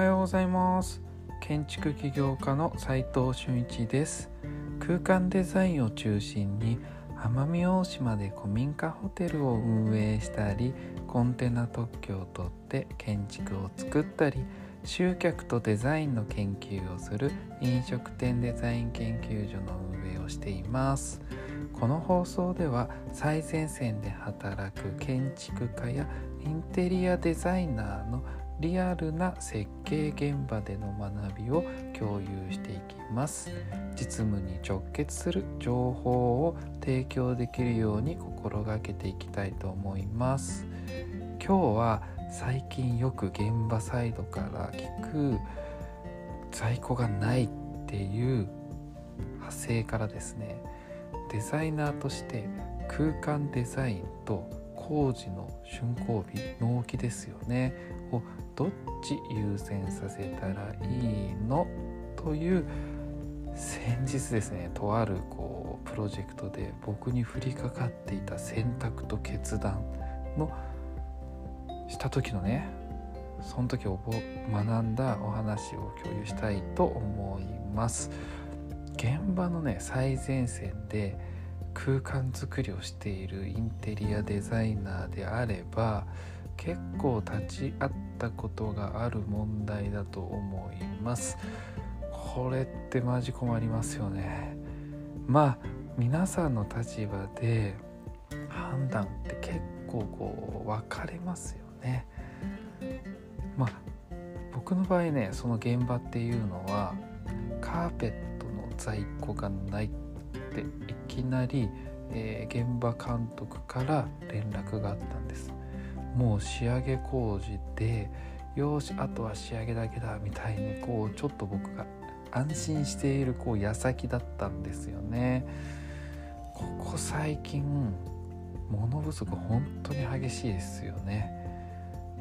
はようございます。建築起業家の斉藤俊一です。空間デザインを中心に奄美大島で古民家ホテルを運営したりコンテナ特許を取って建築を作ったり集客とデザインの研究をする飲食店デザイン研究所の運営をしています。この放送では最前線で働く建築家やインテリアデザイナーのリアルな設計現場での学びを共有していきます。実務に直結する情報を提供できるように心がけていきたいと思います。今日は最近よく現場サイドから聞く在庫がないっていう派生からですねデザイナーとして空間デザインと工事の竣工日納期ですよねをどっち優先させたらいいの？という先日ですねとあるこうプロジェクトで僕に降りかかっていた選択と決断のした時のねその時を学んだお話を共有したいと思います。現場のね最前線で空間づくりをしているインテリアデザイナーであれば結構立ち会ったことがある問題だと思います。これってマジ困りますよね。まあ皆さんの立場で判断って結構こう分かれますよね。まあ僕の場合ねその現場っていうのはカーペットの在庫がないっていきなり、えー、現場監督から連絡があったんですもう仕上げ工事でよしあとは仕上げだけだみたいにこうちょっと僕が安心しているこう矢先だったんですよね。ここ最近物不足本当に激しいですよね。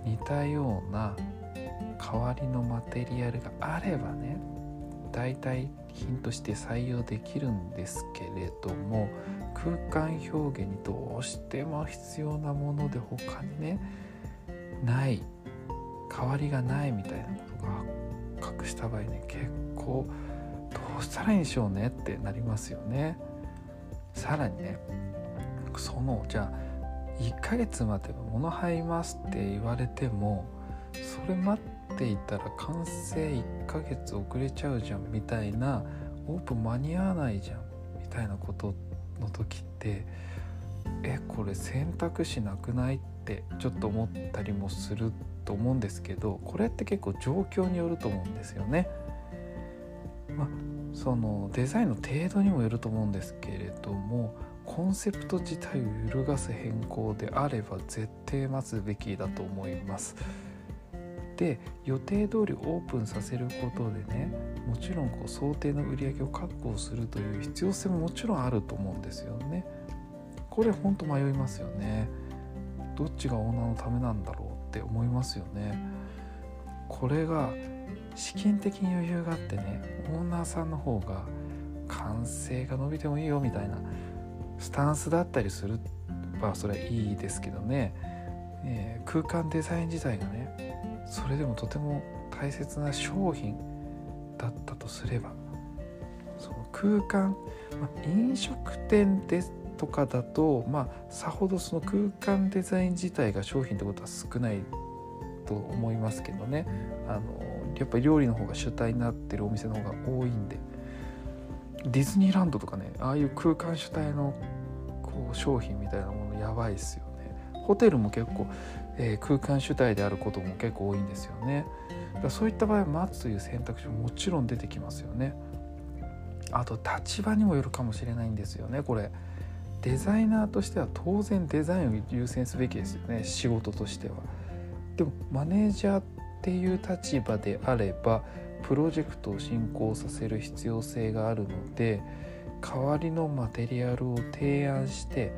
似たような代わりのマテリアルがあればね代替品として採用できるんですけれども空間表現にどうしても必要なもので他にねない代わりがないみたいなことが発覚した場合ね結構どうしたらいいんでしょうねってなりますよね。さらにねそのじゃあ1ヶ月待てば物入りますって言われてもそれ待ってていたら完成1ヶ月遅れちゃうじゃんみたいなオープン間に合わないじゃんみたいなことの時ってえこれ選択肢なくない？ってちょっと思ったりもすると思うんですけどこれって結構状況によると思うんですよね。まあ、そのデザインの程度にもよると思うんですけれどもコンセプト自体を揺るがす変更であれば絶対待つべきだと思います。で予定通りオープンさせることでねもちろんこう想定の売り上げを確保するという必要性ももちろんあると思うんですよね。これほんと迷いますよね。どっちがオーナーのためなんだろうって思いますよね。これが資金的に余裕があってねオーナーさんの方が完成が伸びてもいいよみたいなスタンスだったりするまあそれはいいですけどね、えー、空間デザイン自体がねそれでもとても大切な商品だったとすればその空間、まあ、飲食店ですとかだと、まあ、さほどその空間デザイン自体が商品ってことは少ないと思いますけどね。あのやっぱり料理の方が主体になってるお店の方が多いんで。ディズニーランドとかねああいう空間主体のこう商品みたいなものやばいっすよね。ホテルも結構えー、空間主体であることも結構多いんですよね。だそういった場合は待つという選択肢ももちろん出てきますよね。あと立場にもよるかもしれないんですよねこれ。デザイナーとしては当然デザインを優先すべきですよね仕事としては。でもマネージャーっていう立場であればプロジェクトを進行させる必要性があるので代わりのマテリアルを提案して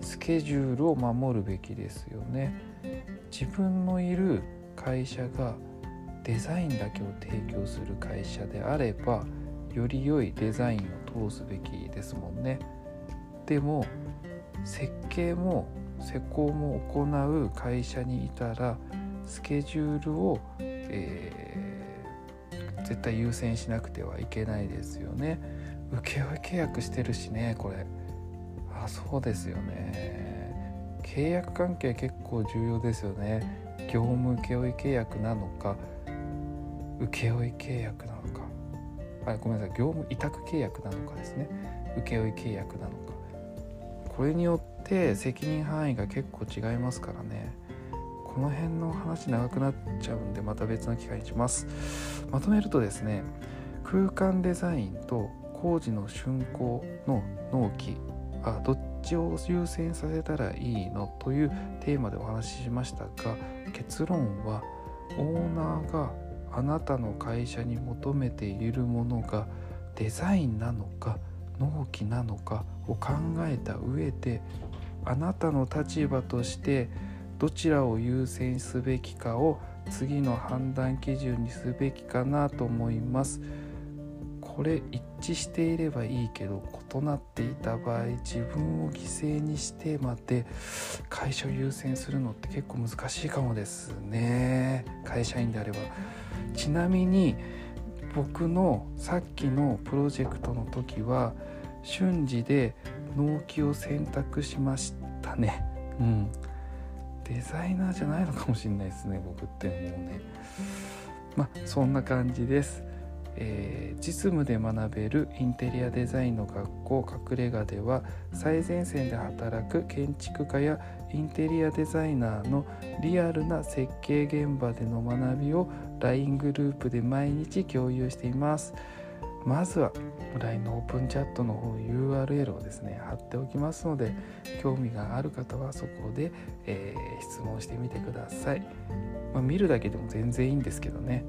スケジュールを守るべきですよね。自分のいる会社がデザインだけを提供する会社であればより良いデザインを通すべきですもんね。でも設計も施工も行う会社にいたらスケジュールを、えー絶対優先しなくてはいけないですよね請負契約してるしねこれそうですよね。契約関係結構重要ですよね。業務請負契約なのか請負契約なのか。あごめんなさい。業務委託契約なのかですね。請負契約なのか。これによって責任範囲が結構違いますからね。この辺の話長くなっちゃうんでまた別の機会にします。まとめるとですね空間デザインと工事の竣工の納期あどっちを優先させたらいいの？というテーマでお話ししましたが結論はオーナーがあなたの会社に求めているものがデザインなのか納期なのかを考えた上であなたの立場としてどちらを優先すべきかを次の判断基準にすべきかなと思います。これ一致していればいいけど異なっていた場合自分を犠牲にしてまで会社を優先するのって結構難しいかもですね。会社員であれば。ちなみに僕のさっきのプロジェクトの時は瞬時で納期を選択しましたね。うん。デザイナーじゃないのかもしれないですね僕ってもうね。まあそんな感じですえー、実務で学べるインテリアデザインの学校隠れ家では最前線で働く建築家やインテリアデザイナーのリアルな設計現場での学びを LINE グループで毎日共有しています。まずは LINE のオープンチャットの方 URL をですね貼っておきますので興味がある方はそこで、えー、質問してみてください、まあ、見るだけでも全然いいんですけどね。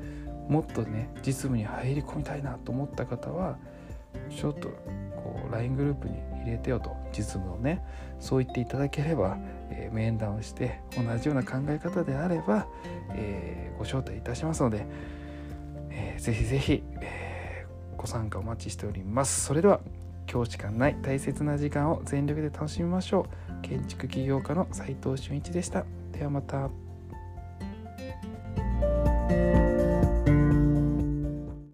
もっとね実務に入り込みたいなと思った方はちょっとこう LINE グループに入れてよと実務をねそう言っていただければ、えー、面談をして同じような考え方であれば、えー、ご招待いたしますので、えー、ぜひぜひ、えー、ご参加お待ちしております。それでは今日しかない大切な時間を全力で楽しみましょう。建築起業家の斉藤俊一でした。ではまた。